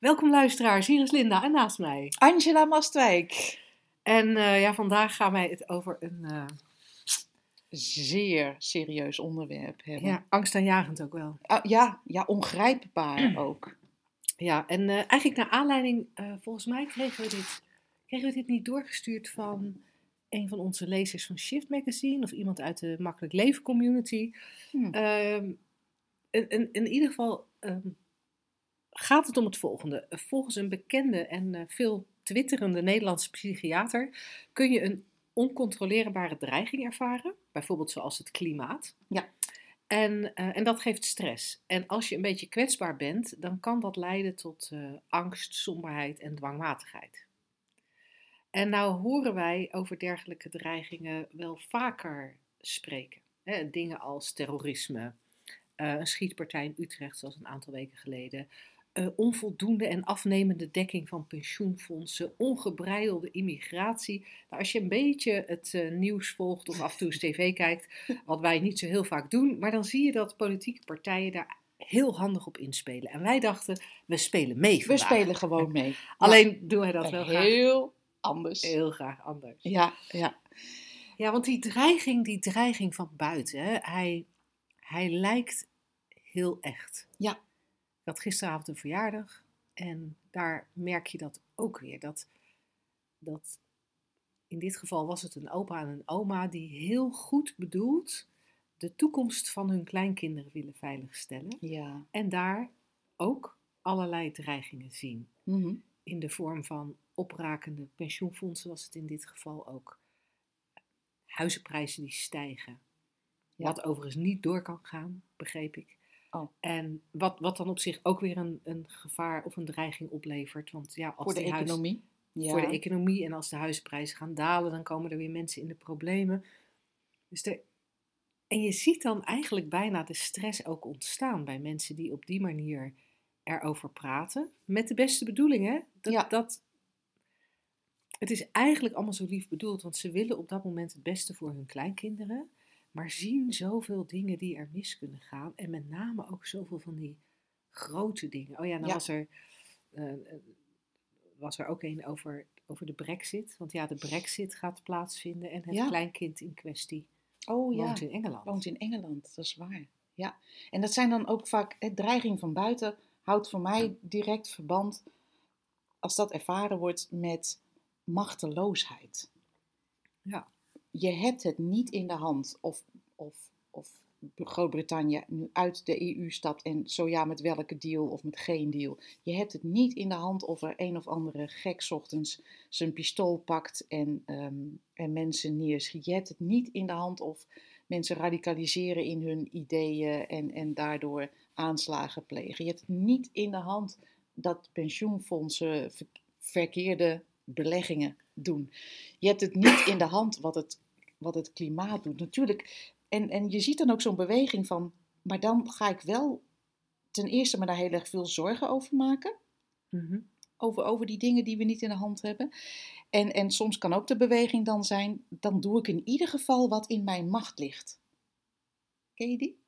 Welkom luisteraars, hier is Linda en naast mij. Angela Mastwijk. En uh, ja, vandaag gaan wij het over een... Uh, zeer serieus onderwerp hebben. Ja, angstaanjagend ook wel. Uh, ja, ja, ongrijpbaar ook. Ja, en uh, eigenlijk naar aanleiding, volgens mij kregen we, dit, kregen we dit niet doorgestuurd van een van onze lezers van Shift Magazine of iemand uit de Makkelijk Leven community. Hmm. in, in, in, ieder geval um, gaat het om het volgende. Volgens een bekende en veel twitterende Nederlandse psychiater kun je een oncontroleerbare dreiging ervaren, bijvoorbeeld zoals het klimaat. Ja. En, uh, en dat geeft stress. En als je een beetje kwetsbaar bent, dan kan dat leiden tot uh, angst, somberheid en dwangmatigheid. En nou horen wij over dergelijke dreigingen wel vaker spreken. Hè, dingen als terrorisme, uh, een schietpartij in Utrecht, zoals een aantal weken geleden, uh, onvoldoende en afnemende dekking van pensioenfondsen, ongebreidelde immigratie. Nou, als je een beetje het uh, nieuws volgt of af en toe eens tv kijkt, wat wij niet zo heel vaak doen, maar dan zie je dat politieke partijen daar heel handig op inspelen. En wij dachten, we spelen mee vandaag. We spelen gewoon mee. Alleen ja. doen wij dat wel graag. Heel anders. Heel graag anders. Ja, ja. Ja, want die dreiging, die dreiging van buiten, hè, hij, hij lijkt heel echt. Ja had gisteravond een verjaardag en daar merk je dat ook weer. Dat, dat in dit geval was het een opa en een oma die heel goed bedoeld de toekomst van hun kleinkinderen willen veiligstellen. Ja. En daar ook allerlei dreigingen zien. Mm-hmm. In de vorm van oprakende pensioenfondsen was het in dit geval ook. Huizenprijzen die stijgen. Ja. Wat overigens niet door kan gaan, begreep ik. Oh. En wat, wat dan op zich ook weer een, een gevaar of een dreiging oplevert. Want ja, als voor de economie. ja. Voor de economie en als de huisprijzen gaan dalen, dan komen er weer mensen in de problemen. Dus er, en je ziet dan eigenlijk bijna de stress ook ontstaan bij mensen die op die manier erover praten. Met de beste bedoelingen. Dat, ja. dat, het is eigenlijk allemaal zo lief bedoeld, want ze willen op dat moment het beste voor hun kleinkinderen maar zien zoveel dingen die er mis kunnen gaan. En met name ook zoveel van die grote dingen. Oh ja, dan Ja. Was, er, eh, eh, was er ook een over, over de brexit. Want ja, de brexit gaat plaatsvinden en het Ja. kleinkind in kwestie Oh ja. woont in Engeland. woont in Engeland, dat is waar. Ja, en dat zijn dan ook vaak, hè, dreiging van buiten houdt voor mij direct verband, als dat ervaren wordt, met machteloosheid. Ja. Je hebt het niet in de hand of, of, of Groot-Brittannië nu uit de EU stapt en zo ja, met welke deal of met geen deal. Je hebt het niet in de hand of er een of andere gek ochtends zijn pistool pakt en, ehm, en mensen neerschiet. Je hebt het niet in de hand of mensen radicaliseren in hun ideeën en, en daardoor aanslagen plegen. Je hebt het niet in de hand dat pensioenfondsen ver- verkeerde beleggingen doen. Je hebt het niet in de hand wat het, wat het klimaat doet. Natuurlijk, en, en je ziet dan ook zo'n beweging van, maar dan ga ik wel ten eerste me daar heel erg veel zorgen over maken. Mhm. Over, over die dingen die we niet in de hand hebben. En, en soms kan ook de beweging dan zijn, dan doe ik in ieder geval wat in mijn macht ligt. Ken je die?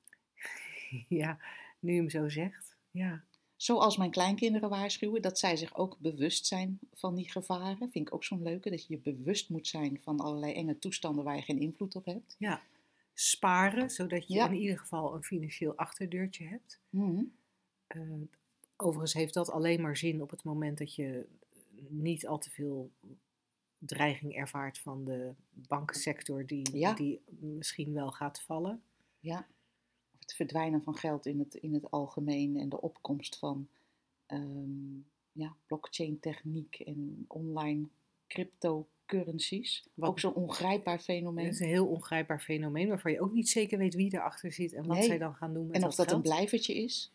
Ja, nu je hem zo zegt. Ja. Zoals mijn kleinkinderen waarschuwen, dat zij zich ook bewust zijn van die gevaren. Vind ik ook zo'n leuke, dat je je bewust moet zijn van allerlei enge toestanden waar je geen invloed op hebt. ja. Sparen, zodat je Ja. in ieder geval een financieel achterdeurtje hebt. Mhm. Eh, overigens heeft dat alleen maar zin op het moment dat je niet al te veel dreiging ervaart van de bankensector, die, Ja. die misschien wel gaat vallen. Ja. Het verdwijnen van geld in het, in het algemeen en de opkomst van ehm, ja, blockchain techniek en online cryptocurrencies. Wat- Ook zo'n ongrijpbaar Het fenomeen. is een heel ongrijpbaar fenomeen waarvan je ook niet zeker weet wie erachter zit en wat Nee. zij dan gaan doen met En of dat een blijvertje is.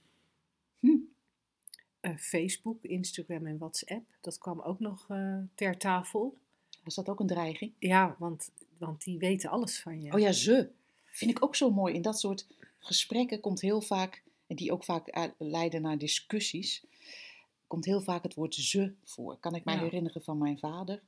Eh, Facebook, Instagram en WhatsApp, dat kwam ook nog eh, ter tafel. Was dat ook een dreiging? Ja, want, want die weten alles van je. Oh ja, ze. Vind ik ook zo mooi. In dat soort gesprekken komt heel vaak, en die ook vaak eh, leiden naar discussies, komt heel vaak het woord ze voor. Kan ik mij Ja. herinneren van mijn vader.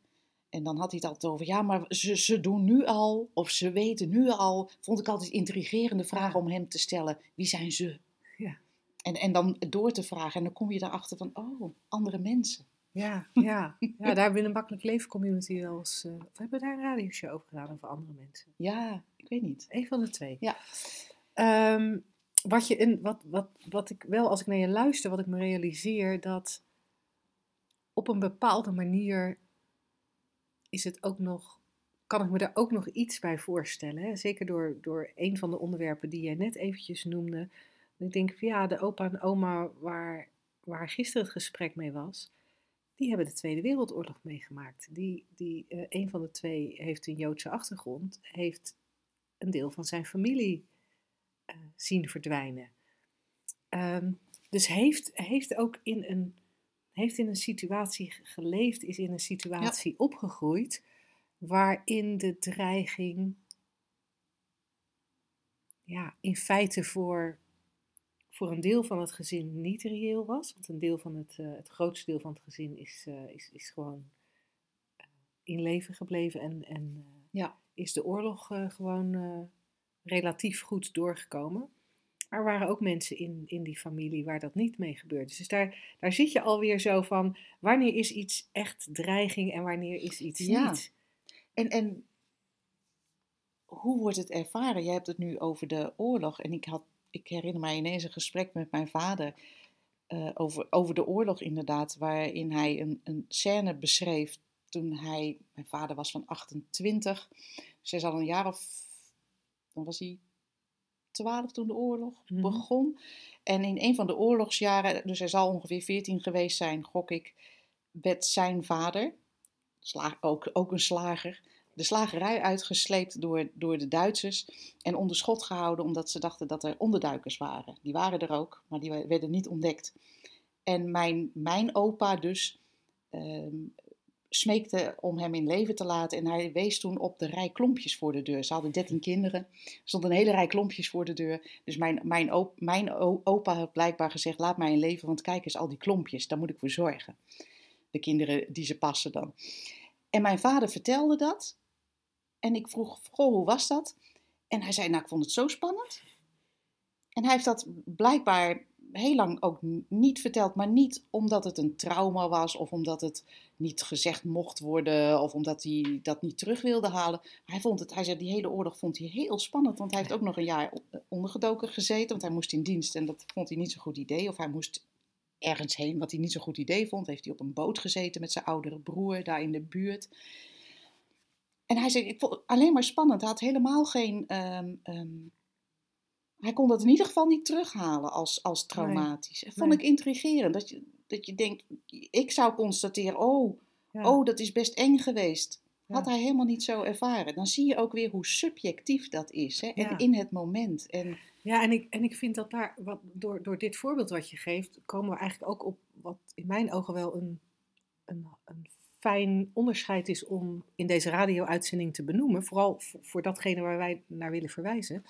En dan had hij het altijd over, ja, maar ze, ze doen nu al, of ze weten nu al. Vond ik altijd intrigerende vragen Ja. om hem te stellen. Wie zijn ze? Ja. En, en dan door te vragen. En dan kom je erachter van, oh, andere mensen. Ja, ja. ja, daar hebben we een makkelijk leven community wel eens. eh, of hebben we daar een radioshow over gedaan over andere mensen? Ja, ik weet niet. Eén van de twee. Ja. Ehm, wat, je in, wat, wat, wat ik wel, als ik naar je luister, wat ik me realiseer, dat op een bepaalde manier is het ook nog, kan ik me daar ook nog iets bij voorstellen. Hè? Zeker door, door een van de onderwerpen die jij net eventjes noemde. Ik denk ja, de opa en oma waar, waar gisteren het gesprek mee was, die hebben de Tweede Wereldoorlog meegemaakt. Die, die, eh, een van de twee heeft een Joodse achtergrond, heeft een deel van zijn familie eh, zien verdwijnen. Ehm, dus heeft, heeft ook in een, heeft in een situatie ge- geleefd, is in een situatie opgegroeid waarin de dreiging ja, in feite voor, voor een deel van het gezin niet reëel was. Want een deel van het, eh, het grootste deel van het gezin is, eh, is, is gewoon in leven gebleven en, en Ja. is de oorlog gewoon relatief goed doorgekomen. Maar er waren ook mensen in, in die familie waar dat niet mee gebeurd is. Dus daar, daar zit je alweer zo van, wanneer is iets echt dreiging en wanneer is iets Ja. niet? En, en hoe wordt het ervaren? Jij hebt het nu over de oorlog. En ik, had, ik herinner mij ineens een gesprek met mijn vader eh, over, over de oorlog inderdaad. Waarin hij een, een scène beschreef toen hij, mijn vader was van 28. Dus hij is al een jaar of, dan was hij 12 toen de oorlog Mhm. begon. En in een van de oorlogsjaren, dus hij zal ongeveer 14 geweest zijn, gok ik, werd zijn vader, sla, ook, ook een slager, de slagerij uitgesleept door, door de Duitsers en onder schot gehouden omdat ze dachten dat er onderduikers waren. Die waren er ook, maar die werden niet ontdekt. En mijn, mijn opa dus ehm, smeekte om hem in leven te laten en hij wees toen op de rij klompjes voor de deur. Ze hadden dertien kinderen, er stond een hele rij klompjes voor de deur. Dus mijn, mijn, op, mijn opa had blijkbaar gezegd, laat mij in leven, want kijk eens al die klompjes, daar moet ik voor zorgen. De kinderen die ze passen dan. En mijn vader vertelde dat. En ik vroeg, goh, hoe was dat? En hij zei, nou, ik vond het zo spannend. En hij heeft dat blijkbaar heel lang ook niet verteld. Maar niet omdat het een trauma was of omdat het niet gezegd mocht worden. Of omdat hij dat niet terug wilde halen. Hij vond het, hij zei, die hele oorlog vond hij heel spannend. Want hij heeft ook nog een jaar ondergedoken gezeten. Want hij moest in dienst en dat vond hij niet zo'n goed idee. Of hij moest ergens heen wat hij niet zo'n goed idee vond. Heeft hij op een boot gezeten met zijn oudere broer daar in de buurt. En hij zei, ik vond het alleen maar spannend. Hij had helemaal geen... ehm, ehm, hij kon dat in ieder geval niet terughalen als, als traumatisch. Dat vond Nee. ik intrigerend. Dat je, dat je denkt, ik zou constateren, oh, Ja. oh, dat is best eng geweest. Had hij helemaal niet zo ervaren. Dan zie je ook weer hoe subjectief dat is. Hè? En in het moment. En Ja, en ik, en ik vind dat daar, wat, door, door dit voorbeeld wat je geeft, komen we eigenlijk ook op wat in mijn ogen wel een, een, een fijn onderscheid is om in deze radio-uitzending te benoemen. Vooral voor, voor datgene waar wij naar willen verwijzen.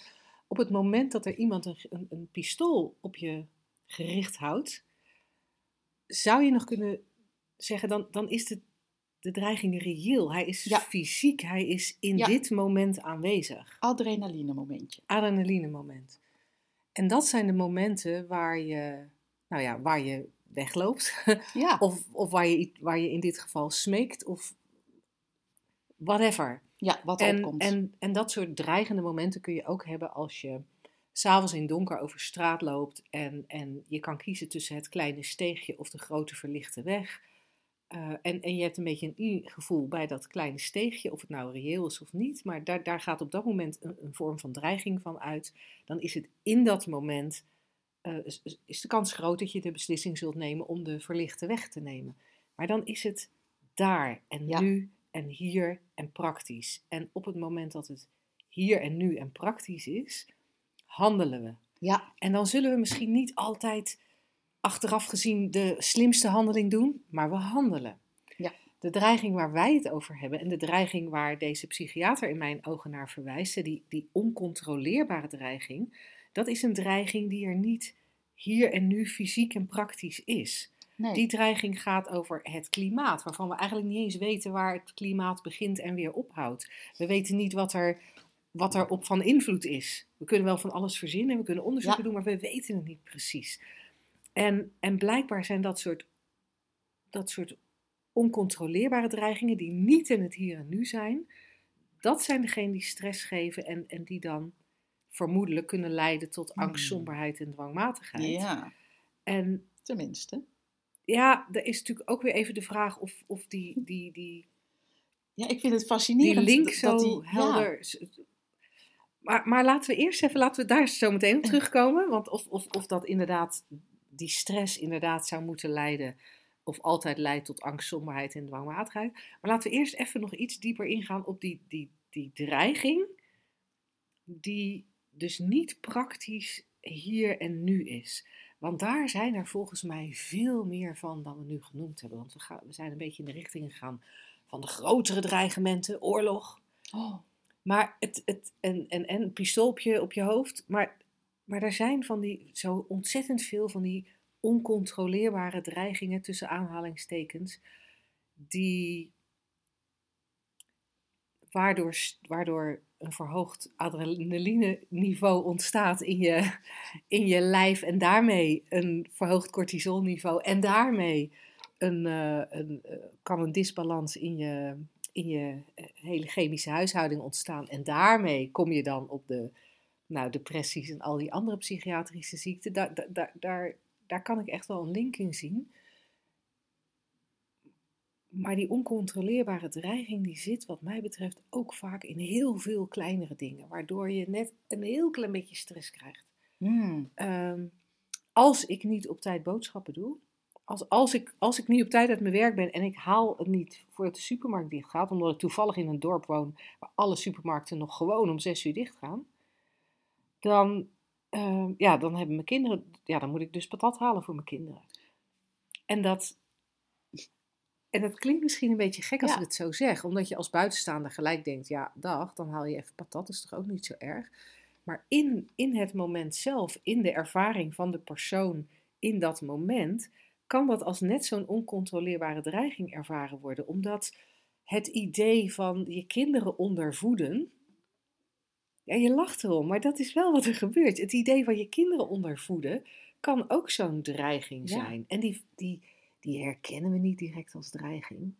Op het moment dat er iemand een, een, een pistool op je gericht houdt, zou je nog kunnen zeggen, dan, dan is de, de dreiging reëel. Hij is Ja. fysiek, hij is in Ja. dit moment aanwezig adrenaline momentje. adrenaline moment. En dat zijn de momenten waar je, nou ja, waar je wegloopt. Ja, of of waar, je, waar je in dit geval smeekt. Of whatever. ja wat En, opkomt. en, en dat soort dreigende momenten kun je ook hebben als je s'avonds in donker over straat loopt. En, en je kan kiezen tussen het kleine steegje of de grote verlichte weg. Eh, en, en je hebt een beetje een gevoel bij dat kleine steegje, of het nou reëel is of niet, maar daar, daar gaat op dat moment een, een vorm van dreiging van uit. Dan is het in dat moment, eh, is, is- is de kans groot dat je de beslissing zult nemen om de verlichte weg te nemen. Maar dan is het daar en Ja. nu en hier en praktisch. En op het moment dat het hier en nu en praktisch is, handelen we. ja, En dan zullen we misschien niet altijd achteraf gezien de slimste handeling doen, maar we handelen. Ja. De dreiging waar wij het over hebben en de dreiging waar deze psychiater in mijn ogen naar verwijst, die, die oncontroleerbare dreiging, dat is een dreiging die er niet hier en nu fysiek en praktisch is. Nee. Die dreiging gaat over het klimaat, waarvan we eigenlijk niet eens weten waar het klimaat begint en weer ophoudt. We weten niet wat er, wat er op van invloed is. We kunnen wel van alles verzinnen, we kunnen onderzoeken Ja. doen, maar we weten het niet precies. En, en blijkbaar zijn dat soort, dat soort oncontroleerbare dreigingen die niet in het hier en nu zijn, dat zijn degenen die stress geven en, en die dan vermoedelijk kunnen leiden tot angst, Hmm. somberheid en dwangmatigheid. Ja, En tenminste. ja, er is natuurlijk ook weer even de vraag of, of die, die, die, Ja, ik vind het die fascinerend. link dat- zo dat die, helder. Maar, maar laten we eerst even, laten we daar zo meteen op terugkomen. Want of, of, of dat inderdaad, die stress inderdaad zou moeten leiden, of altijd leidt tot angst, somberheid en dwangmatigheid. Maar laten we eerst even nog iets dieper ingaan op die, die, die dreiging, die dus niet praktisch hier en nu is. Want daar zijn er volgens mij veel meer van dan we nu genoemd hebben. Want we, gaan, we zijn een beetje in de richting gegaan van de grotere dreigementen, oorlog. Oh, Maar het, het, en, en, en een pistool op je, hoofd. Maar, maar er zijn van die, zo ontzettend veel van die oncontroleerbare dreigingen tussen aanhalingstekens. Die, waardoor, waardoor een verhoogd adrenaline-niveau ontstaat in je, in je lijf. En daarmee een verhoogd cortisolniveau. En daarmee een, eh, een, eh, kan een disbalans in je, in je eh, hele chemische huishouding ontstaan. En daarmee kom je dan op de nou, depressies en al die andere psychiatrische ziekten. Daar, daar, daar, daar, kan ik echt wel een link in zien. Maar die oncontroleerbare dreiging die zit wat mij betreft ook vaak in heel veel kleinere dingen. Waardoor je net een heel klein beetje stress krijgt. hmm. Ehm, als ik niet op tijd boodschappen doe, als, als, ik, als ik niet op tijd uit mijn werk ben en ik haal het niet voordat de supermarkt dicht gaat, omdat ik toevallig in een dorp woon waar alle supermarkten nog gewoon om zes uur dicht gaan, dan, ehm, ja, dan hebben mijn kinderen, ja, dan moet ik dus patat halen voor mijn kinderen. En dat, en dat klinkt misschien een beetje gek als Ja. ik het zo zeg, omdat je als buitenstaander gelijk denkt, ja, dag, dan haal je even patat, is toch ook niet zo erg. Maar in, in het moment zelf, in de ervaring van de persoon in dat moment, kan dat als net zo'n oncontroleerbare dreiging ervaren worden. Omdat het idee van je kinderen ondervoeden. Ja, je lacht erom, maar dat is wel wat er gebeurt. Het idee van je kinderen ondervoeden kan ook zo'n dreiging Ja. zijn. En die, die, die herkennen we niet direct als dreiging.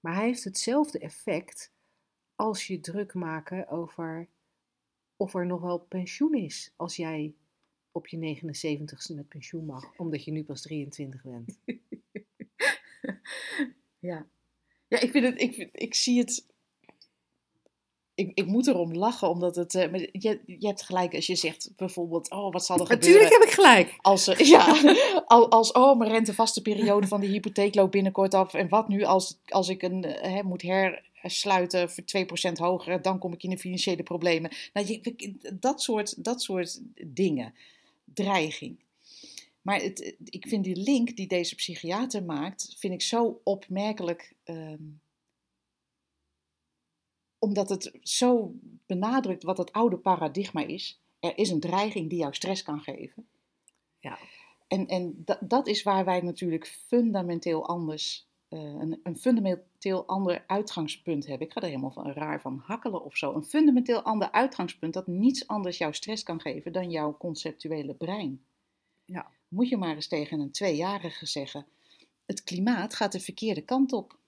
Maar hij heeft hetzelfde effect als je druk maken over of er nog wel pensioen is als jij op je 79ste met pensioen mag, omdat je nu pas 23 bent. Ja. Ja, ik vind het, ik, vind- ik zie het. Ik, ik moet erom lachen, omdat het. maar je, je hebt gelijk als je zegt bijvoorbeeld: Oh, wat zal er Natuurlijk gebeuren? heb ik gelijk. Als, ja, al- als oh, mijn rentevaste periode van de hypotheek loopt binnenkort af. En wat nu als, als ik een eh, hè, moet hersluiten voor 2% hoger, dan kom ik in de financiële problemen. Nou, je, dat, soort, dat soort dingen. Dreiging. Maar het, ik vind die link die deze psychiater maakt, vind ik zo opmerkelijk. ehm, omdat het zo benadrukt wat het oude paradigma is. Er is een dreiging die jou stress kan geven. Ja. En, en dat, dat is waar wij natuurlijk fundamenteel anders, een, een fundamenteel ander uitgangspunt hebben. Ik ga er helemaal van raar van hakkelen of zo. Een fundamenteel ander uitgangspunt dat niets anders jou stress kan geven dan jouw conceptuele brein. Ja. Moet je maar eens tegen een tweejarige zeggen: het klimaat gaat de verkeerde kant op.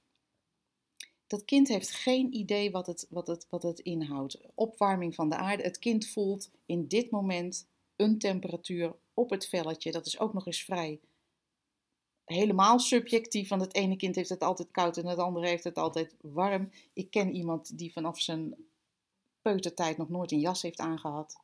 Dat kind heeft geen idee wat het, wat, het, wat het inhoudt. Opwarming van de aarde. Het kind voelt in dit moment een temperatuur op het velletje. Dat is ook nog eens vrij helemaal subjectief. Want het ene kind heeft het altijd koud en het andere heeft het altijd warm. Ik ken iemand die vanaf zijn peutertijd nog nooit een jas heeft aangehad.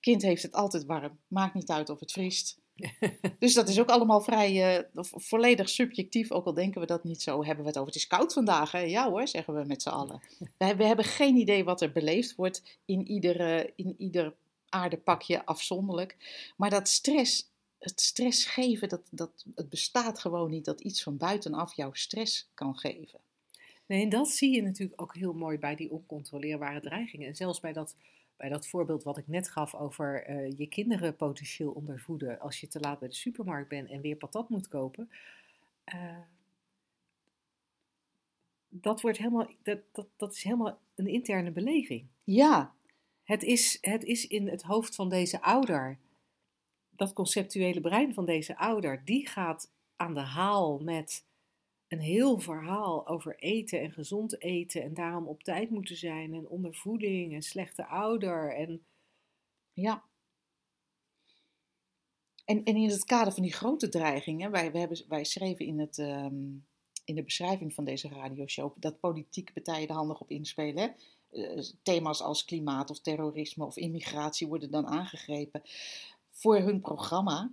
Kind heeft het altijd warm. Maakt niet uit of het vriest. Dus dat is ook allemaal vrij eh, vo- volledig subjectief, ook al denken we dat niet zo. Hebben we het over, het is koud vandaag, hè? Ja hoor, zeggen we met z'n allen. We, we hebben geen idee wat er beleefd wordt in in ieder aardepakje afzonderlijk. Maar dat stress het stress geven, dat, dat, het bestaat gewoon niet dat iets van buitenaf jou stress kan geven. Nee, en dat zie je natuurlijk ook heel mooi bij die oncontroleerbare dreigingen. En zelfs bij dat, bij dat voorbeeld wat ik net gaf over eh, je kinderen potentieel ondervoeden als je te laat bij de supermarkt bent en weer patat moet kopen. Uh, dat, wordt helemaal, dat, dat, dat is helemaal een interne beleving. Ja. Het is, het is in het hoofd van deze ouder, dat conceptuele brein van deze ouder, die gaat aan de haal met een heel verhaal over eten en gezond eten en daarom op tijd moeten zijn en ondervoeding en slechte ouder. En... Ja. En, in het kader van die grote dreigingen, wij, we hebben, wij schreven in, het, ehm, in de beschrijving van deze radioshow dat politieke partijen er handig op inspelen. Uh, thema's als klimaat of terrorisme of immigratie worden dan aangegrepen voor hun programma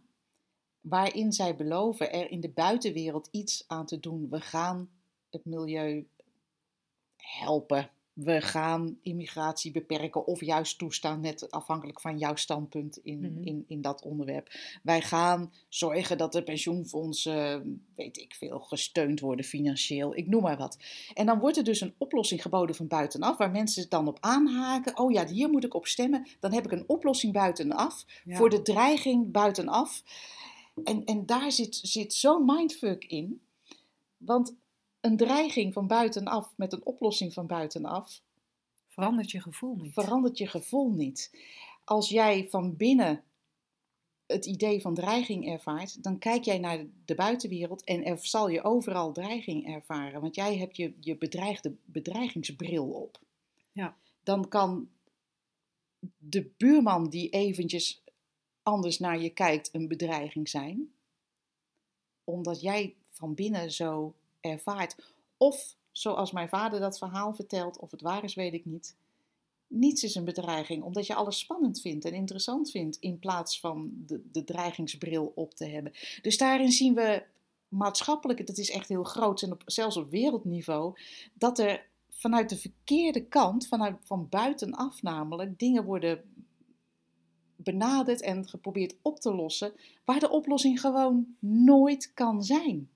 waarin zij beloven er in de buitenwereld iets aan te doen. We gaan het milieu helpen. We gaan immigratie beperken of juist toestaan, net afhankelijk van jouw standpunt in, mhm. in, in dat onderwerp. Wij gaan zorgen dat de pensioenfondsen, weet ik veel, gesteund worden financieel. Ik noem maar wat. En dan wordt er dus een oplossing geboden van buitenaf, waar mensen dan op aanhaken. Oh ja, hier moet ik op stemmen. Dan heb ik een oplossing buitenaf voor de dreiging buitenaf. En, en daar zit, zit zo'n mindfuck in. Want een dreiging van buitenaf met een oplossing van buitenaf. Verandert je gevoel niet. Verandert je gevoel niet. Als jij van binnen het idee van dreiging ervaart, dan kijk jij naar de buitenwereld en er zal je overal dreiging ervaren. Want jij hebt je, je bedreigde bedreigingsbril op. Ja. Dan kan de buurman die eventjes anders naar je kijkt een bedreiging zijn. Omdat jij van binnen zo ervaart. Of zoals mijn vader dat verhaal vertelt, of het waar is, weet ik niet. Niets is een bedreiging, omdat je alles spannend vindt en interessant vindt, in plaats van de, de dreigingsbril op te hebben. Dus daarin zien we maatschappelijk, dat is echt heel groot, en op, zelfs op wereldniveau, dat er vanuit de verkeerde kant, vanuit, van buitenaf namelijk, dingen worden benaderd en geprobeerd op te lossen, waar de oplossing gewoon nooit kan zijn.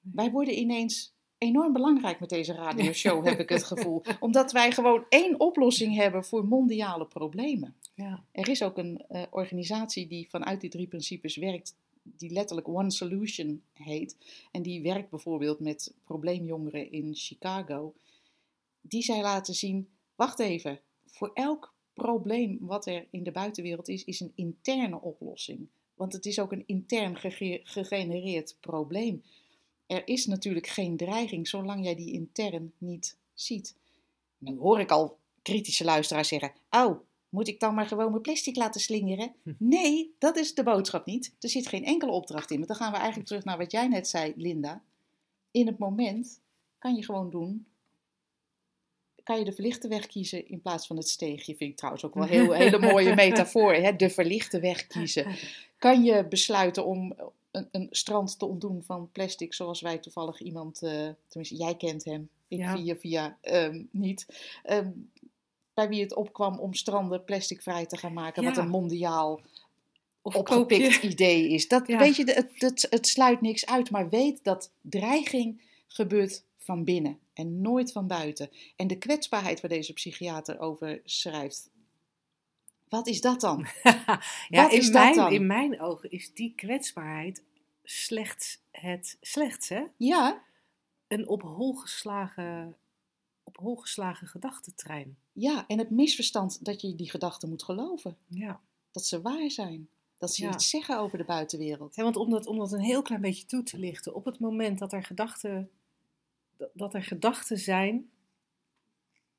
Wij worden ineens enorm belangrijk met deze radioshow, heb ik het gevoel. Omdat wij gewoon één oplossing hebben voor mondiale problemen. Ja. Er is ook een uh, organisatie die vanuit die drie principes werkt, die letterlijk One Solution heet. En die werkt bijvoorbeeld met probleemjongeren in Chicago. Die zij laten zien, wacht even, voor elk probleem wat er in de buitenwereld is, is een interne oplossing. Want het is ook een intern gegenereerd probleem. Er is natuurlijk geen dreiging zolang jij die intern niet ziet. Nu hoor ik al kritische luisteraars zeggen: Oh, moet ik dan maar gewoon mijn plastic laten slingeren? Hm. Nee, dat is de boodschap niet. Er zit geen enkele opdracht in. Want dan gaan we eigenlijk terug naar wat jij net zei, Linda. In het moment kan je gewoon doen kan je de verlichte weg kiezen in plaats van het steegje. Vind ik trouwens ook wel een heel, hele mooie metafoor. Hè? De verlichte weg kiezen. Kan je besluiten om een, een, strand te ontdoen van plastic, zoals wij toevallig iemand, uh, tenminste jij kent hem, ik via via um, niet, um, bij wie het opkwam om stranden plasticvrij te gaan maken, wat een mondiaal of opgepikt idee is. Dat, weet je, het, het, het sluit niks uit, maar weet dat dreiging gebeurt van binnen en nooit van buiten. En de kwetsbaarheid waar deze psychiater over schrijft, wat is dat dan? ja, wat in, is mijn, dat dan? in mijn ogen is die kwetsbaarheid slechts het slechts, hè? Ja. Een op hol geslagen, op hol geslagen gedachtentrein. Ja, en het misverstand dat je die gedachten moet geloven. Ja. Dat ze waar zijn. Dat ze iets zeggen over de buitenwereld. Ja, want om dat, om dat een heel klein beetje toe te lichten, op het moment dat er gedachten dat er gedachten zijn.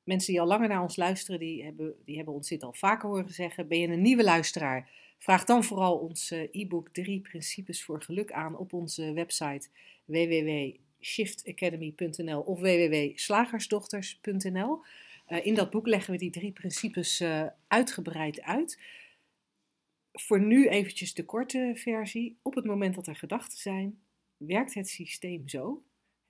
Mensen die al langer naar ons luisteren, die hebben, die hebben ons dit al vaker horen zeggen. Ben je een nieuwe luisteraar? Vraag dan vooral ons eh, e-book 3 Principes voor Geluk aan op onze website www.shiftacademy.nl of www.slagersdochters.nl. Uh, in dat boek leggen we die drie principes uh, uitgebreid uit. Voor nu eventjes de korte versie. Op het moment dat er gedachten zijn, werkt het systeem zo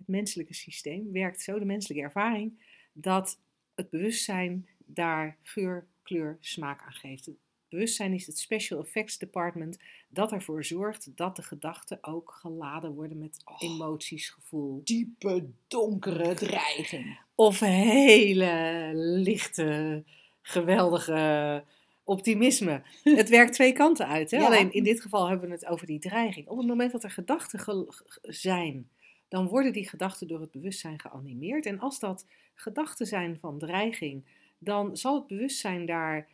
het menselijke systeem werkt zo, de menselijke ervaring, dat het bewustzijn daar geur, kleur, smaak aan geeft. bewustzijn is het Special Effects Department dat ervoor zorgt dat de gedachten ook geladen worden met Oh. emoties, gevoel. Diepe, donkere dreiging. Of hele lichte, geweldige optimisme. Het werkt twee kanten uit. Hè? Ja. Alleen in dit geval hebben we het over die dreiging. Op het moment dat er gedachten ge- ge- zijn, dan worden die gedachten door het bewustzijn geanimeerd. En als dat gedachten zijn van dreiging, dan zal het bewustzijn daar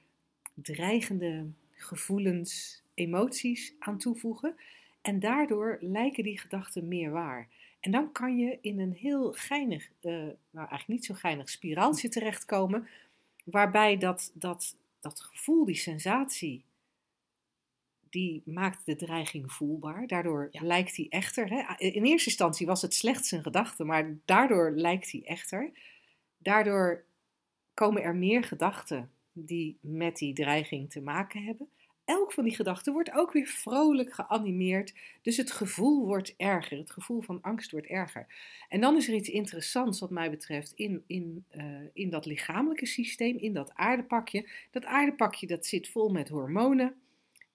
dreigende gevoelens, emoties aan toevoegen. En daardoor lijken die gedachten meer waar. En dan kan je in een heel geinig, eh, nou eigenlijk niet zo geinig spiraaltje terechtkomen, waarbij dat, dat, dat gevoel, die sensatie, die maakt de dreiging voelbaar. Daardoor Ja. lijkt die echter. Hè? In eerste instantie was het slechts een gedachte, maar daardoor lijkt die echter. Daardoor komen er meer gedachten die met die dreiging te maken hebben. Elk van die gedachten wordt ook weer vrolijk geanimeerd. Dus het gevoel wordt erger. Het gevoel van angst wordt erger. En dan is er iets interessants wat mij betreft in, in, eh, in dat lichamelijke systeem, in dat aardepakje. Dat aardepakje dat zit vol met hormonen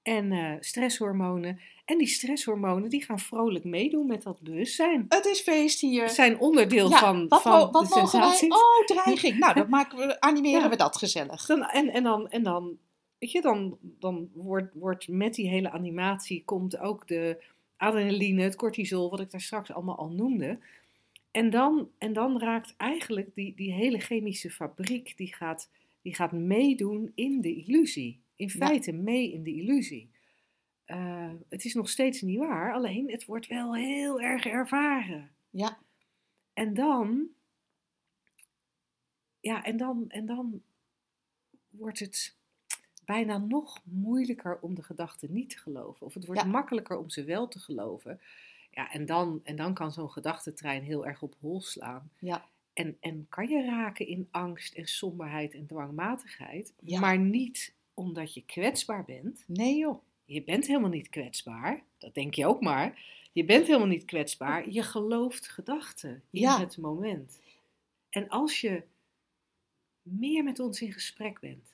en eh, stresshormonen. En die stresshormonen die gaan vrolijk meedoen met dat bewustzijn. Het is feest hier. Zijn onderdeel Ja, van, wat, van wat de mogen wij? Oh, dreiging. Nou, dan maken we, animeren Ja. we dat gezellig. Dan, en, en dan, en dan, weet je, dan, dan wordt, wordt met die hele animatie komt ook de adrenaline, het cortisol, wat ik daar straks allemaal al noemde. En dan, en dan raakt eigenlijk die, die hele chemische fabriek, die gaat, die gaat meedoen in de illusie. In Ja. feite mee in de illusie. Eh, het is nog steeds niet waar, alleen het wordt wel heel erg ervaren. Ja, En dan, ja, en dan, en dan wordt het bijna nog moeilijker om de gedachten niet te geloven. Of het wordt Ja. makkelijker om ze wel te geloven. Ja, en dan, en dan kan zo'n gedachtentrein heel erg op hol slaan. ja, En, en kan je raken in angst en somberheid en dwangmatigheid, Ja. maar niet omdat je kwetsbaar bent. nee joh. Je bent helemaal niet kwetsbaar. Dat denk je ook maar. Je bent helemaal niet kwetsbaar. Je gelooft gedachten in Ja. het moment. En als je meer met ons in gesprek bent,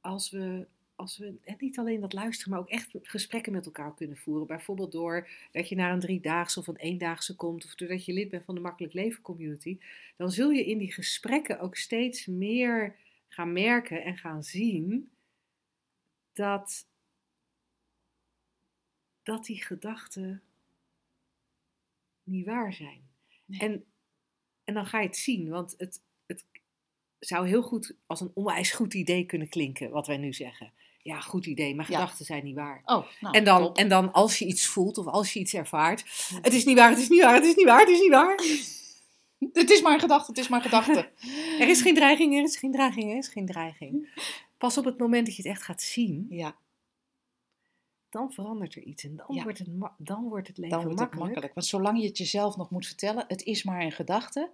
als we, als we en niet alleen dat luisteren, maar ook echt gesprekken met elkaar kunnen voeren. Bijvoorbeeld door dat je naar een driedaagse of een eendaagse komt, of doordat je lid bent van de Makkelijk Leven Community, dan zul je in die gesprekken ook steeds meer gaan merken en gaan zien dat dat die gedachten niet waar zijn. Nee. En, en dan ga je het zien, want het, het zou heel goed als een onwijs goed idee kunnen klinken, wat wij nu zeggen. Ja, goed idee, maar Ja. gedachten zijn niet waar. Oh, nou, en, dan, top. en dan als je iets voelt of als je iets ervaart, het is niet waar, het is niet waar, het is niet waar, het is niet waar. Het is maar een gedachte, het is maar een gedachte. Er is geen dreiging, er is geen dreiging, er is geen dreiging. Pas op het moment dat je het echt gaat zien, Ja, dan verandert er iets en dan, Ja. wordt, het dan wordt het leven dan wordt het makkelijk. Want zolang je het jezelf nog moet vertellen, het is maar een gedachte.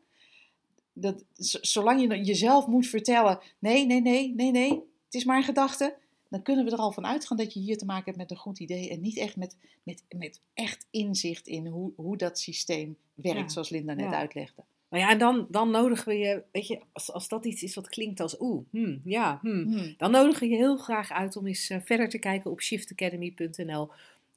Dat, zolang je jezelf moet vertellen, nee, nee, nee, nee, nee, het is maar een gedachte. Dan kunnen we er al van uitgaan dat je hier te maken hebt met een goed idee. En niet echt met, met, met echt inzicht in hoe, hoe dat systeem werkt, Ja. zoals Linda net Ja. uitlegde. Nou ja, en dan, dan nodigen we je, weet je, als, als dat iets is wat klinkt als oeh, hmm, ja, hmm, Hmm. dan nodigen we je heel graag uit om eens eh, verder te kijken op shiftacademy.nl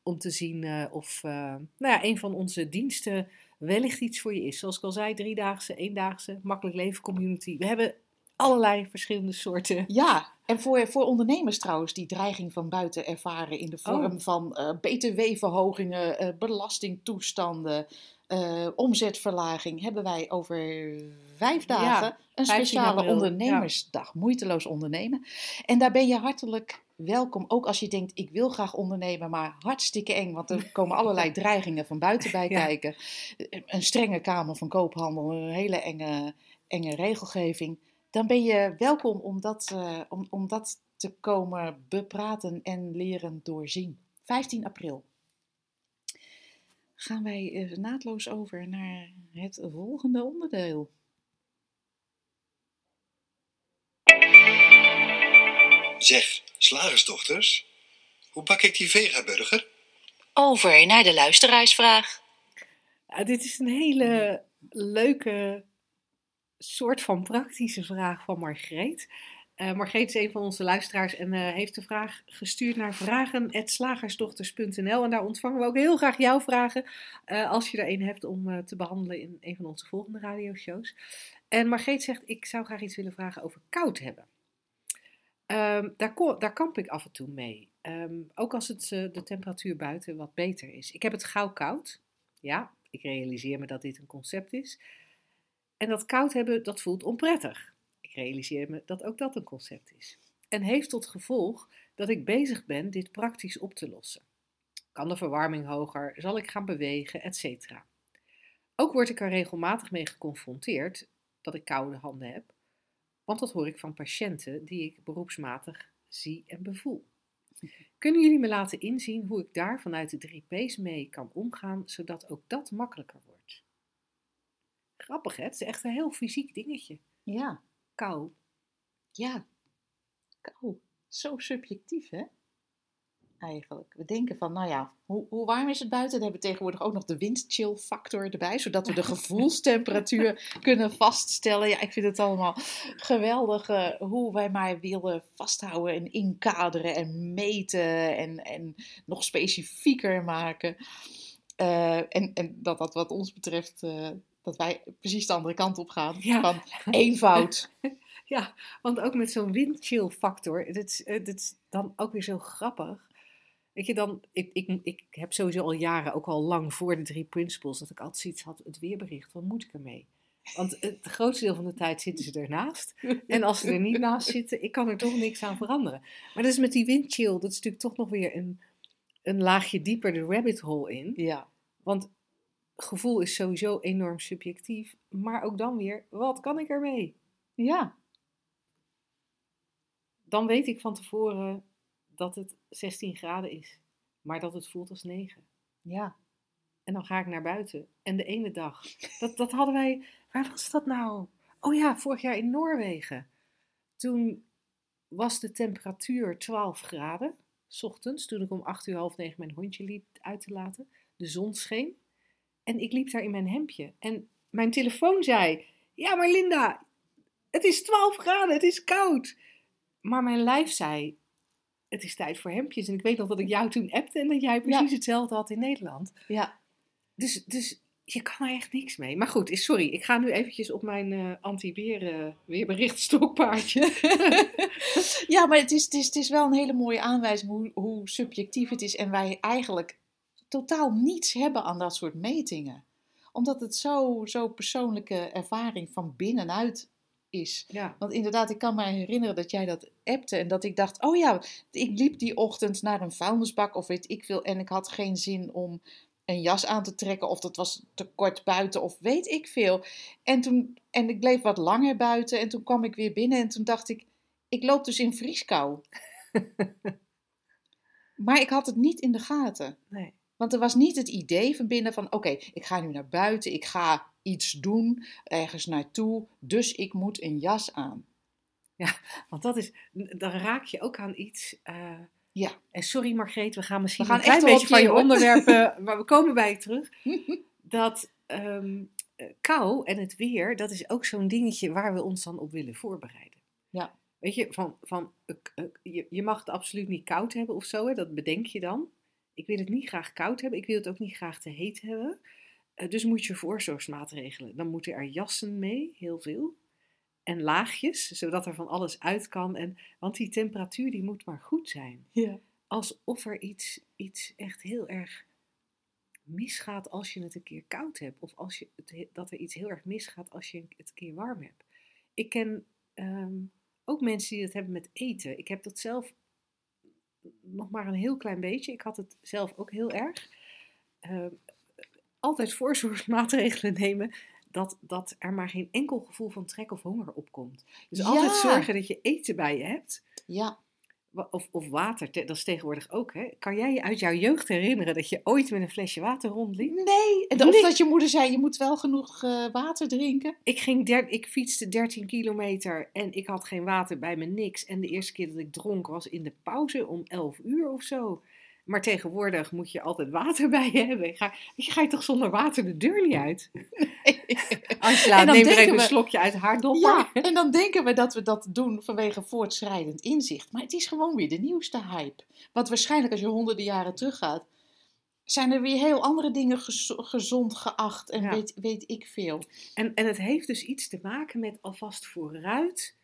om te zien eh, of eh, nou ja, een van onze diensten wellicht iets voor je is. Zoals ik al zei, driedaagse, eendaagse, makkelijk leven community. We hebben allerlei verschillende soorten. Ja, en voor, voor ondernemers trouwens die dreiging van buiten ervaren in de vorm Oh. van btw-verhogingen, belastingtoestanden, eh, omzetverlaging, hebben wij over vijf dagen een 15 speciale april, ondernemersdag, moeiteloos ondernemen. En daar ben je hartelijk welkom, ook als je denkt ik wil graag ondernemen, maar hartstikke eng, want er komen allerlei dreigingen van buiten bij Ja. kijken. Een strenge Kamer van Koophandel, een hele enge, enge regelgeving dan ben je welkom om dat, eh, om, om dat te komen bepraten en leren doorzien. 15 april. Gaan wij naadloos over naar het volgende onderdeel. Zeg, slagersdochters, hoe bak ik die vegaburger? Over naar de luisteraarsvraag. Ja, dit is een hele leuke soort van praktische vraag van Margreet. Eh Margreet is een van onze luisteraars en eh, heeft de vraag gestuurd naar vragen.slagersdochters.nl. En daar ontvangen we ook heel graag jouw vragen, eh, als je er een hebt om te behandelen in een van onze volgende radioshows. En Margreet zegt, ik zou graag iets willen vragen over koud hebben. Ehm, daar, daar kamp ik af en toe mee. Ehm, ook als het, de temperatuur buiten wat beter is. Ik heb het gauw koud. Ja, ik realiseer me dat dit een concept is. En dat koud hebben, dat voelt onprettig. Realiseer me dat ook dat een concept is. En heeft tot gevolg dat ik bezig ben dit praktisch op te lossen. Kan de verwarming hoger? Zal ik gaan bewegen? Etcetera. Ook word ik er regelmatig mee geconfronteerd dat ik koude handen heb. Want dat hoor ik van patiënten die ik beroepsmatig zie en bevoel. Kunnen jullie me laten inzien hoe ik daar vanuit de 3 P's mee kan omgaan, zodat ook dat makkelijker wordt? Grappig hè? Het is echt een heel fysiek dingetje. Ja, Kou. ja. Kou. Zo subjectief, hè? Eigenlijk. We denken van, nou ja, hoe, hoe warm is het buiten? Dan hebben we tegenwoordig ook nog de windchill factor erbij, zodat we de gevoelstemperatuur kunnen vaststellen. Ja, ik vind het allemaal geweldig eh, hoe wij maar willen vasthouden en inkaderen en meten en, en nog specifieker maken. Eh, en, en dat dat wat ons betreft, eh, dat wij precies de andere kant op gaan. Ja. Van eenvoud. Ja, want ook met zo'n windchill factor, dit eh, dit is dan ook weer zo grappig. Weet je, dan, ik, ik, ik heb sowieso al jaren, ook al lang voor de drie principles, dat ik altijd zoiets had, het weerbericht, wat moet ik ermee? Want het grootste deel van de tijd zitten ze ernaast. En als ze er niet naast zitten, ik kan er toch niks aan veranderen. Maar dat is met die windchill, dat is natuurlijk toch nog weer een, een laagje dieper de rabbit hole in. Ja. Want gevoel is sowieso enorm subjectief. Maar ook dan weer, wat kan ik ermee? Ja. Dan weet ik van tevoren dat het 16 graden is. Maar dat het voelt als 9. Ja. En dan ga ik naar buiten. En de ene dag, dat, dat hadden wij, waar was dat nou? Oh ja, vorig jaar in Noorwegen. Toen was de temperatuur 12 graden, s ochtends, toen ik om 8 uur half negen mijn hondje liep uit te laten. De zon scheen. En ik liep daar in mijn hemdje. En mijn telefoon zei, ja maar Linda, het is 12 graden, het is koud. Maar mijn lijf zei, het is tijd voor hemdjes. En ik weet nog dat ik jou toen appte en dat jij precies hetzelfde had in Nederland. Ja. Dus, dus je kan er echt niks mee. Maar goed, sorry, ik ga nu eventjes op mijn eh anti-weer eh, weerberichtstokpaardje. Ja, maar het is, het, is, het is wel een hele mooie aanwijzing hoe, hoe subjectief het is. En wij eigenlijk totaal niets hebben aan dat soort metingen. Omdat het zo, zo persoonlijke ervaring van binnenuit is. ja, Want inderdaad, ik kan me herinneren dat jij dat appte. En dat ik dacht, oh ja, ik liep die ochtend naar een vuilnisbak of weet ik veel. En ik had geen zin om een jas aan te trekken. Of dat was te kort buiten of weet ik veel. En, toen, en ik bleef wat langer buiten. En toen kwam ik weer binnen en toen dacht ik, ik loop dus in vrieskou. maar ik had het niet in de gaten. nee. Want er was niet het idee van binnen van, oké, ik ga nu naar buiten, ik ga iets doen, ergens naartoe, dus ik moet een jas aan. Want dat is, dan raak je ook aan iets. eh, Ja. En sorry Margreet, we gaan misschien We gaan een klein beetje van je hoor. onderwerpen, maar we komen bij je terug. Dat ehm, eh, kou en het weer, dat is ook zo'n dingetje waar we ons dan op willen voorbereiden. Ja. Weet je, van, van, eh, je, je mag het absoluut niet koud hebben of zo, hè, dat bedenk je dan. Ik wil het niet graag koud hebben, ik wil het ook niet graag te heet hebben. Eh, dus moet je voorzorgsmaatregelen. Dan moeten er jassen mee, heel veel. En laagjes, zodat er van alles uit kan. En, want die temperatuur die moet maar goed zijn Ja. alsof er iets, iets echt heel erg misgaat als je het een keer koud hebt. Of als je het, dat er iets heel erg misgaat als je het een keer warm hebt. Ik ken ehm, ook mensen die dat hebben met eten. Ik heb dat zelf nog maar een heel klein beetje. Ik had het zelf ook heel erg. Ehm, altijd voorzorgsmaatregelen nemen. Dat, dat er maar geen enkel gevoel van trek of honger opkomt. Dus altijd zorgen dat je eten bij je hebt. Ja. Of, of water, te- dat is tegenwoordig ook. Hè? Kan jij je uit jouw jeugd herinneren dat je ooit met een flesje water rondliep? Nee, en of dat je moeder zei, je moet wel genoeg eh, water drinken. Ik, ging der, ik fietste 13 kilometer en ik had geen water bij me, niks. En de eerste keer dat ik dronk was in de pauze om 11 uur of zo. Maar tegenwoordig moet je altijd water bij je hebben. Ga, je, ga je toch zonder water de deur niet uit? Angela, En dan neem er even een we- slokje uit haar dopper. Ja, en dan denken we dat we dat doen vanwege voortschrijdend inzicht. Maar het is gewoon weer de nieuwste hype. Want waarschijnlijk als je honderden jaren teruggaat, zijn er weer heel andere dingen gez- gezond geacht en Ja. weet, weet ik veel. En, en het heeft dus iets te maken met alvast vooruit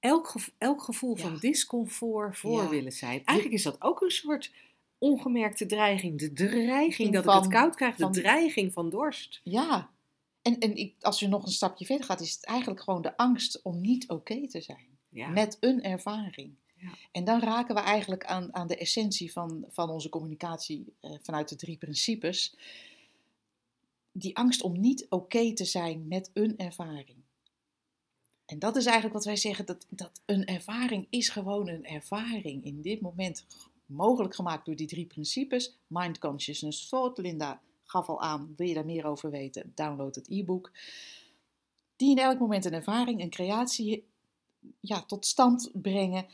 elk, elk gevoel Ja. van discomfort voor Ja. willen zijn. Eigenlijk is dat ook een soort ongemerkte dreiging. De dreiging dat ik het koud krijg, de dreiging van dorst. Ja, en, en ik, als je nog een stapje verder gaat, is het eigenlijk gewoon de angst om niet oké te zijn. Ja. Met een ervaring. Ja. En dan raken we eigenlijk aan, aan de essentie van, van onze communicatie eh, vanuit de drie principes. Die angst om niet oké te zijn met een ervaring. En dat is eigenlijk wat wij zeggen, dat, dat een ervaring is gewoon een ervaring. In dit moment mogelijk gemaakt door die drie principes. Mind, Consciousness, Thought. Linda gaf al aan, wil je daar meer over weten, download het e-book. Die in elk moment een ervaring, een creatie ja, tot stand brengen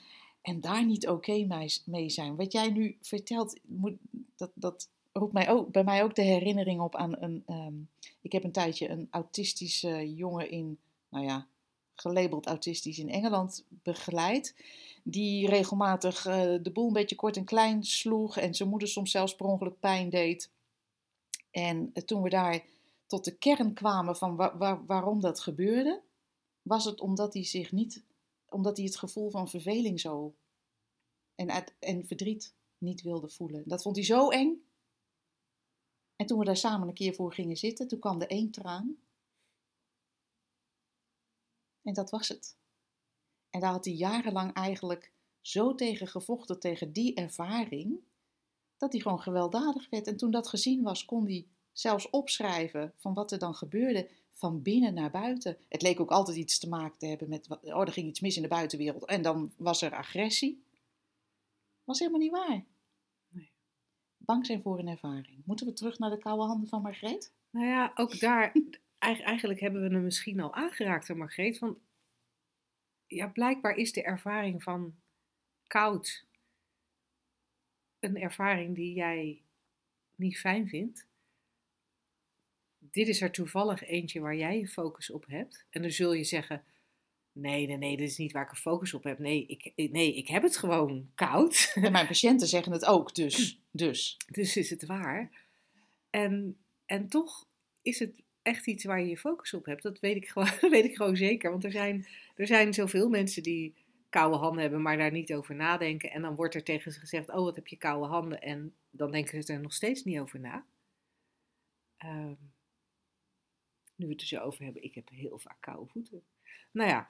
en daar niet oké mee, mee zijn. Wat jij nu vertelt, moet, dat, dat roept mij ook, bij mij ook de herinnering op aan een. ehm, ik heb een tijdje een autistische jongen in, nou ja, gelabeld autistisch in Engeland begeleid. Die regelmatig eh, de boel een beetje kort en klein sloeg en zijn moeder soms zelfs per ongeluk pijn deed. En eh, toen we daar tot de kern kwamen van wa- wa- waarom dat gebeurde, was het omdat hij zich niet, omdat hij het gevoel van verveling zo en, en verdriet niet wilde voelen. Dat vond hij zo eng. En toen we daar samen een keer voor gingen zitten, toen kwam er één traan. En dat was het. En daar had hij jarenlang eigenlijk zo tegen gevochten, tegen die ervaring, dat hij gewoon gewelddadig werd. En toen dat gezien was, kon hij zelfs opschrijven van wat er dan gebeurde van binnen naar buiten. Het leek ook altijd iets te maken te hebben met, oh, er ging iets mis in de buitenwereld en dan was er agressie. Was helemaal niet waar. Nee. Bang zijn voor een ervaring. Moeten we terug naar de koude handen van Margreet? Nou ja, ook daar, eigenlijk hebben we hem misschien al aangeraakt, Margreet. Van, ja, blijkbaar is de ervaring van koud een ervaring die jij niet fijn vindt. Dit is er toevallig eentje waar jij je focus op hebt. En dan zul je zeggen, nee, nee, nee, dit is niet waar ik een focus op heb. Nee, ik, nee, ik heb het gewoon koud. En mijn patiënten zeggen het ook, dus. dus. Dus is het waar. En, en toch is het echt iets waar je je focus op hebt. Dat weet ik gewoon, weet ik gewoon zeker. Want er zijn, er zijn zoveel mensen die koude handen hebben, maar daar niet over nadenken. En dan wordt er tegen ze gezegd, oh wat heb je koude handen. En dan denken ze er nog steeds niet over na. Ehm, nu we het er zo over hebben, ik heb heel vaak koude voeten. Nou ja,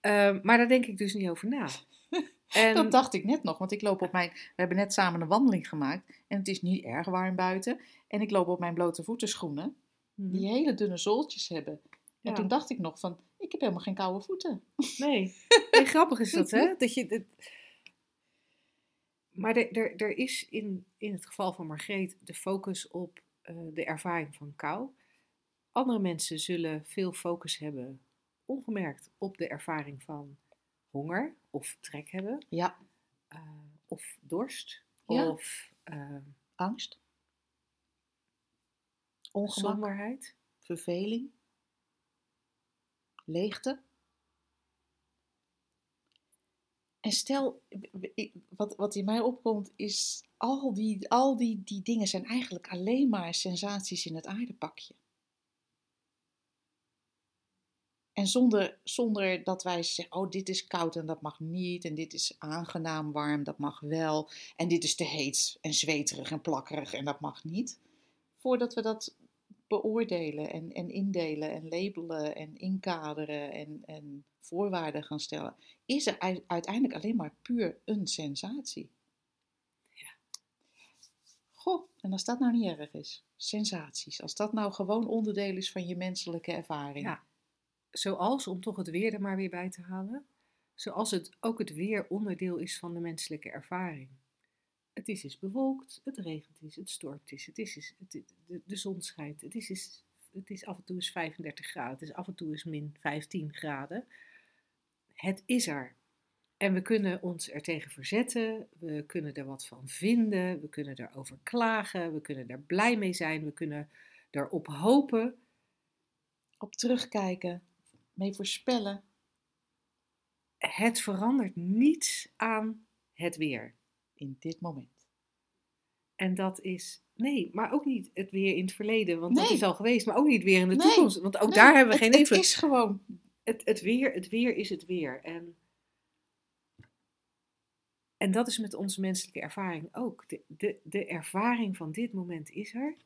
ehm, maar daar denk ik dus niet over na. En, Dat dacht ik net nog, want ik loop op mijn. We hebben net samen een wandeling gemaakt en het is niet erg warm buiten. En ik loop op mijn blote voetenschoenen, Mhm. die hele dunne zooltjes hebben. En Ja. toen dacht ik nog van, ik heb helemaal geen koude voeten. Nee. nee, grappig is dat, hè? Dat je, dat- Maar er, er, er is in, in het geval van Margreet de focus op eh, de ervaring van kou. Andere mensen zullen veel focus hebben, ongemerkt, op de ervaring van honger of trek hebben, Ja, eh, of dorst, Ja. of eh, angst, ongemak, somberheid. verveling, leegte. En stel, wat, wat in mij opkomt is, al, die, al die, die dingen zijn eigenlijk alleen maar sensaties in het aardepakje. En zonder, zonder dat wij zeggen, oh dit is koud en dat mag niet, en dit is aangenaam warm, dat mag wel, en dit is te heet en zweterig en plakkerig en dat mag niet. Voordat we dat beoordelen en, en indelen en labelen en inkaderen en, en voorwaarden gaan stellen, is er ui- uiteindelijk alleen maar puur een sensatie. Goh, en als dat nou niet erg is, sensaties, als dat nou gewoon onderdeel is van je menselijke ervaring. Ja. Zoals, om toch het weer er maar weer bij te halen, zoals het ook het weer onderdeel is van de menselijke ervaring. Het is eens bewolkt, het regent is, het stormt is, het is, het- de, de zon schijnt, het is, eens- het is af en toe eens 35 graden, het is af en toe eens min 15 graden. Het is er. En we kunnen ons er tegen verzetten, we kunnen er wat van vinden, we kunnen erover klagen, we kunnen er blij mee zijn, we kunnen erop hopen. Op terugkijken, mee voorspellen. Het verandert niets aan het weer. In dit moment. En dat is, nee, maar ook niet het weer in het verleden, want dat is al geweest, maar ook niet weer in de Nee. toekomst, want ook Nee, daar hebben we het- geen Het invloed. is gewoon. Het, het, weer, het weer is het weer. En, en dat is met onze menselijke ervaring ook. De, de, de ervaring van dit moment is er.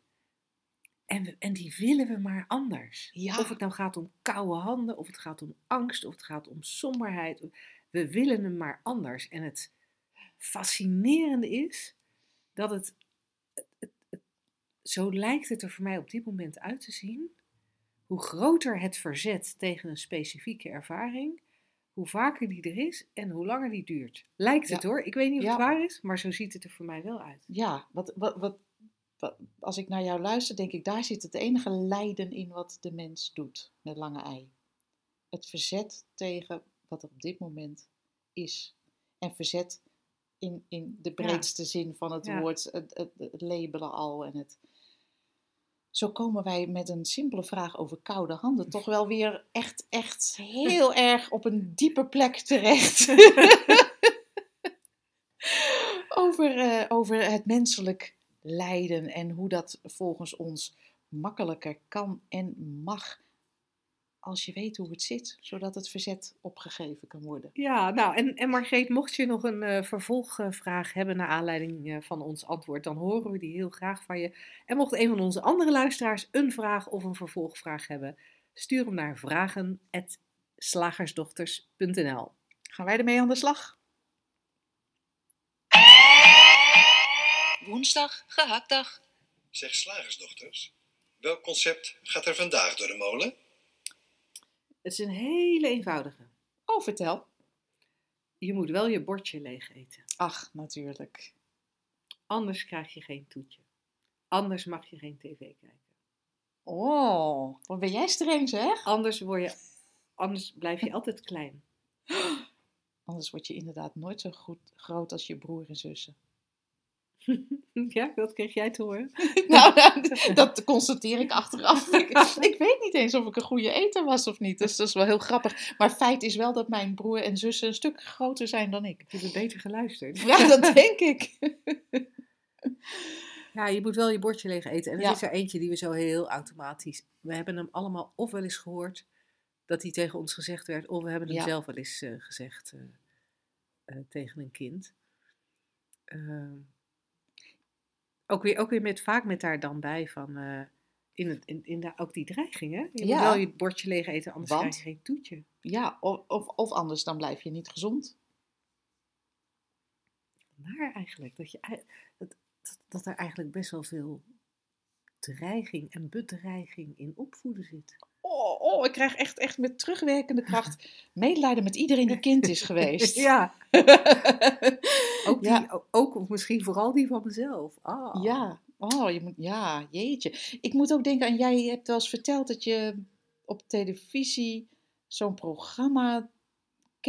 En, we, en die willen we maar anders. Ja. Of het nou gaat om koude handen, of het gaat om angst, of het gaat om somberheid. We willen hem maar anders. En het fascinerende is dat het, het, het- het- zo lijkt het er voor mij op dit moment uit te zien. Hoe groter het verzet tegen een specifieke ervaring, hoe vaker die er is en hoe langer die duurt. Lijkt het hoor. Ik weet niet of Ja. het waar is, maar zo ziet het er voor mij wel uit. Ja, wat, wat, wat, wat- als ik naar jou luister, denk ik, daar zit het enige lijden in wat de mens doet met lange ei. Het verzet tegen wat er op dit moment is. En verzet in, in de breedste zin van het Ja. woord, het, het, het labelen al en het... Zo komen wij met een simpele vraag over koude handen toch wel weer echt, echt heel erg op een diepe plek terecht. over, eh, over het menselijk lijden en hoe dat volgens ons makkelijker kan en mag. Als je weet hoe het zit, zodat het verzet opgegeven kan worden. Ja, nou en, en Margreet, mocht je nog een eh, vervolgvraag hebben naar aanleiding eh, van ons antwoord, dan horen we die heel graag van je. En mocht een van onze andere luisteraars een vraag of een vervolgvraag hebben, stuur hem naar vragen.slagersdochters.nl. Gaan wij ermee aan de slag? Woensdag, gehaktdag. Zeg slagersdochters, welk concept gaat er vandaag door de molen? Het is een hele eenvoudige. Oh, vertel. Je moet wel je bordje leeg eten. Ach, natuurlijk. Anders krijg je geen toetje. Anders mag je geen tv kijken. Oh, wat ben jij streng zeg? Anders, word je, anders blijf je altijd klein. Anders word je inderdaad nooit zo goed, groot als je broer en zussen. Ja, dat kreeg jij te horen. nou, nou, dat constateer ik achteraf. Ik, ik weet niet eens of ik een goede eter was of niet. Dus dat is wel heel grappig. Maar feit is wel dat mijn broer en zussen een stuk groter zijn dan ik. Je hebt beter geluisterd. Ja, dat denk ik. Ja, je moet wel je bordje leeg eten. En er Ja. is er eentje die we zo heel automatisch... We hebben hem allemaal of wel eens gehoord dat hij tegen ons gezegd werd... of we hebben hem Ja. zelf wel eens eh, gezegd eh, eh, tegen een kind. Ook, weer, ook weer met, vaak met daar dan bij van... eh, in het, in, in de, ook die dreigingen. Je Ja. moet wel je bordje leeg eten, anders Want? krijg je geen toetje. Ja, of, of, of anders dan blijf je niet gezond. Naar eigenlijk. Dat, je, dat, dat er eigenlijk best wel veel dreiging en bedreiging in opvoeden zit. Oh, oh, ik krijg echt, echt met terugwerkende kracht medelijden met iedereen die kind is geweest. Ja, ook, die, Ja. ook of misschien vooral die van mezelf. Ah. Ja, oh, je moet, ja, jeetje. Ik moet ook denken aan, jij hebt wel eens verteld dat je op televisie zo'n programma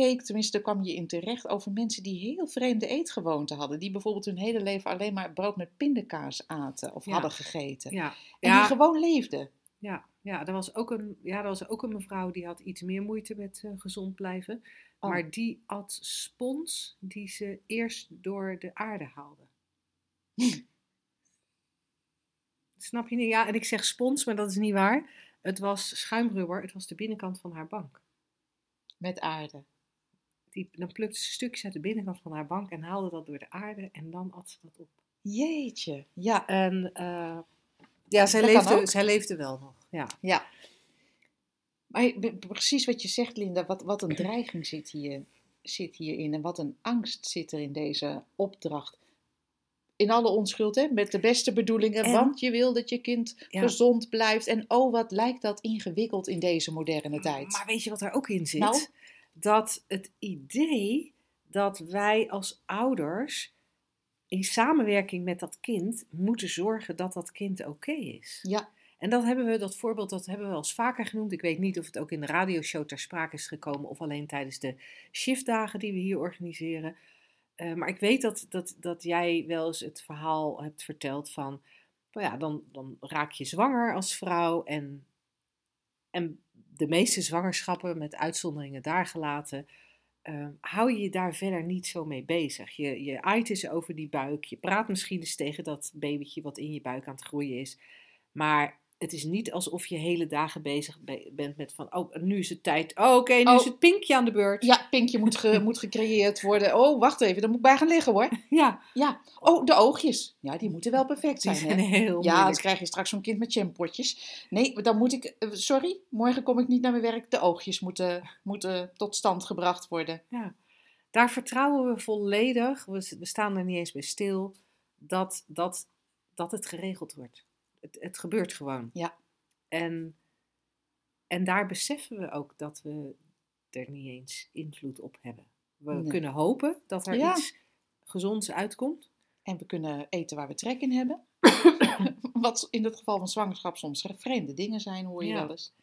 keek, tenminste daar kwam je in terecht, over mensen die heel vreemde eetgewoonten hadden. Die bijvoorbeeld hun hele leven alleen maar brood met pindakaas aten of Ja. hadden gegeten. Ja, En ja, die gewoon leefden. ja, ja, er was ook een, ja, er was ook een mevrouw die had iets meer moeite met eh, gezond blijven. Oh. Maar die at spons die ze eerst door de aarde haalde. Snap je niet? Ja, en ik zeg spons, maar dat is niet waar. Het was schuimrubber, het was de binnenkant van haar bank. Met aarde. Die, dan plukte ze stukjes uit de binnenkant van haar bank en haalde dat door de aarde en dan at ze dat op. Jeetje. Ja, En eh, ja, zij leefde, zij leefde wel nog. Ja. ja. Maar precies wat je zegt, Linda, wat, wat een dreiging zit, hier, zit hierin en wat een angst zit er in deze opdracht. In alle onschuld, hè? met de beste bedoelingen, En- want je wil dat je kind Ja. gezond blijft. En oh, wat lijkt dat ingewikkeld in deze moderne tijd. Maar weet je wat er ook in zit? Nou? Dat het idee dat wij als ouders in samenwerking met dat kind moeten zorgen dat dat kind oké is. Ja, En dat hebben we, dat voorbeeld, dat hebben we wel eens vaker genoemd. Ik weet niet of het ook in de radioshow ter sprake is gekomen of alleen tijdens de shiftdagen die we hier organiseren. Eh, maar ik weet dat, dat, dat jij wel eens het verhaal hebt verteld van, nou ja, dan, dan raak je zwanger als vrouw en, en de meeste zwangerschappen, met uitzonderingen daar gelaten, uh, hou je je daar verder niet zo mee bezig. Je, je aait eens over die buik, je praat misschien eens tegen dat babytje wat in je buik aan het groeien is. Maar het is niet alsof je hele dagen bezig bent met van, oh, nu is het tijd. Oh, oké, nu is Oh. het pinkje aan de beurt. Ja, pinkje moet, ge- moet gecreëerd worden. Oh, wacht even, dan moet ik bij gaan liggen hoor. Ja, Ja, oh, de oogjes. Ja, die moeten wel perfect die zijn. zijn Hè? heel Ja, moeilijk. anders krijg je straks zo'n kind met jampotjes. Nee, dan moet ik, eh, sorry, morgen kom ik niet naar mijn werk. De oogjes moeten, moeten tot stand gebracht worden. Ja. Daar vertrouwen we volledig, we, we staan er niet eens bij stil, dat, dat, dat het geregeld wordt. Het, het gebeurt gewoon. Ja. En, en daar beseffen we ook dat we er niet eens invloed op hebben. We Nee. kunnen hopen dat er Ja. iets gezonds uitkomt. En we kunnen eten waar we trek in hebben. Wat in het geval van zwangerschap soms vreemde dingen zijn, hoor je Ja. wel eens.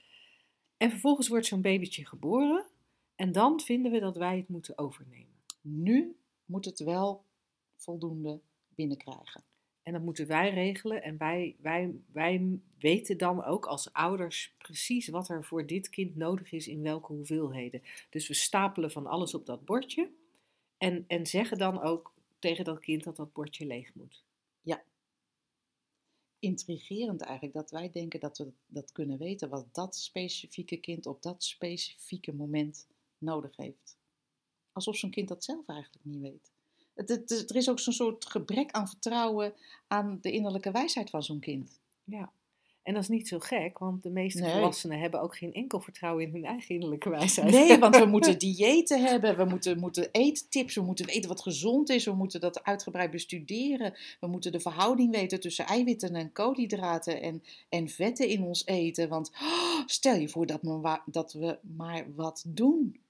En vervolgens wordt zo'n babytje geboren. En dan vinden we dat wij het moeten overnemen. Nu moet het wel voldoende binnenkrijgen. En dat moeten wij regelen. En wij, wij, wij weten dan ook als ouders precies wat er voor dit kind nodig is in welke hoeveelheden. Dus we stapelen van alles op dat bordje. En, en zeggen dan ook tegen dat kind dat dat bordje leeg moet. Intrigerend eigenlijk dat wij denken dat we dat kunnen weten, wat dat specifieke kind op dat specifieke moment nodig heeft. Alsof zo'n kind dat zelf eigenlijk niet weet. Het, het- het- er is ook zo'n soort gebrek aan vertrouwen aan de innerlijke wijsheid van zo'n kind. Ja. En dat is niet zo gek, want de meeste Nee. volwassenen hebben ook geen enkel vertrouwen in hun eigen innerlijke wijsheid. Nee, want we moeten diëten hebben, we moeten, moeten eettips, we moeten weten wat gezond is, we moeten dat uitgebreid bestuderen. We moeten de verhouding weten tussen eiwitten en koolhydraten en, en vetten in ons eten. Want oh, stel je voor dat, we dat we maar wat doen.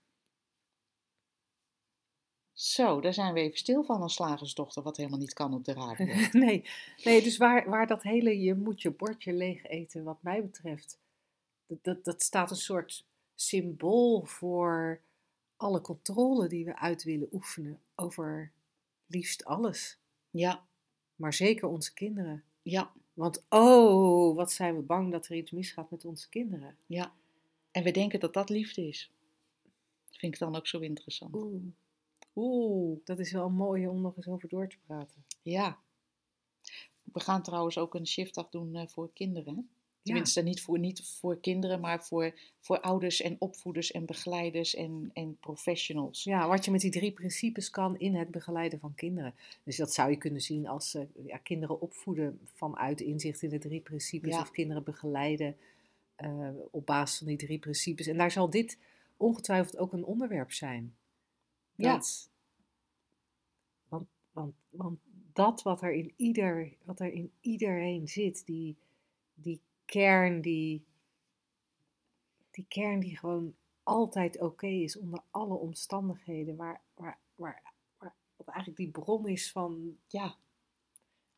Zo, daar zijn we even stil van als slagersdochter, wat helemaal niet kan op de radio. Nee, nee dus waar, waar dat hele je moet je bordje leeg eten, wat mij betreft, dat, dat, staat een soort symbool voor alle controle die we uit willen oefenen over liefst alles. Ja, Maar zeker onze kinderen. ja, Want oh, wat zijn we bang dat er iets misgaat met onze kinderen. ja. En we denken dat dat liefde is. Dat vind ik dan ook zo interessant. Oeh, Oeh. dat is wel mooi om nog eens over door te praten. Ja. We gaan trouwens ook een shiftdag doen eh, voor kinderen. Tenminste, niet, voor, niet voor kinderen, maar voor, voor ouders en opvoeders en begeleiders en, en professionals. Ja, wat je met die drie principes kan in het begeleiden van kinderen. Dus dat zou je kunnen zien als eh, ja, kinderen opvoeden vanuit inzicht in de drie principes. Ja. Of kinderen begeleiden eh, op basis van die drie principes. En daar zal dit ongetwijfeld ook een onderwerp zijn. Ja. Want, want, want dat wat er, in ieder, wat er in iedereen zit, die, die kern die, die kern die gewoon altijd oké is onder alle omstandigheden, waar, waar, waar, waar, wat eigenlijk die bron is van, Ja,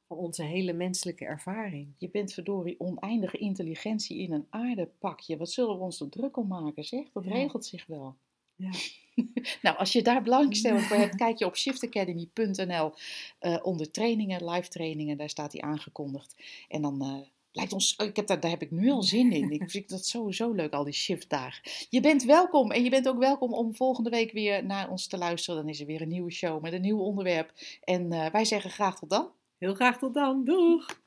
van onze hele menselijke ervaring. je bent verdorie oneindige intelligentie in een aardepakje. Wat zullen we ons er druk om maken, zeg? Dat Ja. regelt zich wel. Ja. Nou, als je daar belangstelling voor hebt, kijk je op shiftacademy.nl eh, onder trainingen, live trainingen. Daar staat die aangekondigd. En dan eh, lijkt ons, oh, ik heb daar, daar heb ik nu al zin in. Ik vind dat sowieso leuk, al die shiftdagen. Je bent welkom en je bent ook welkom om volgende week weer naar ons te luisteren. Dan is er weer een nieuwe show met een nieuw onderwerp. En eh, wij zeggen graag tot dan. Heel graag tot dan. Doeg!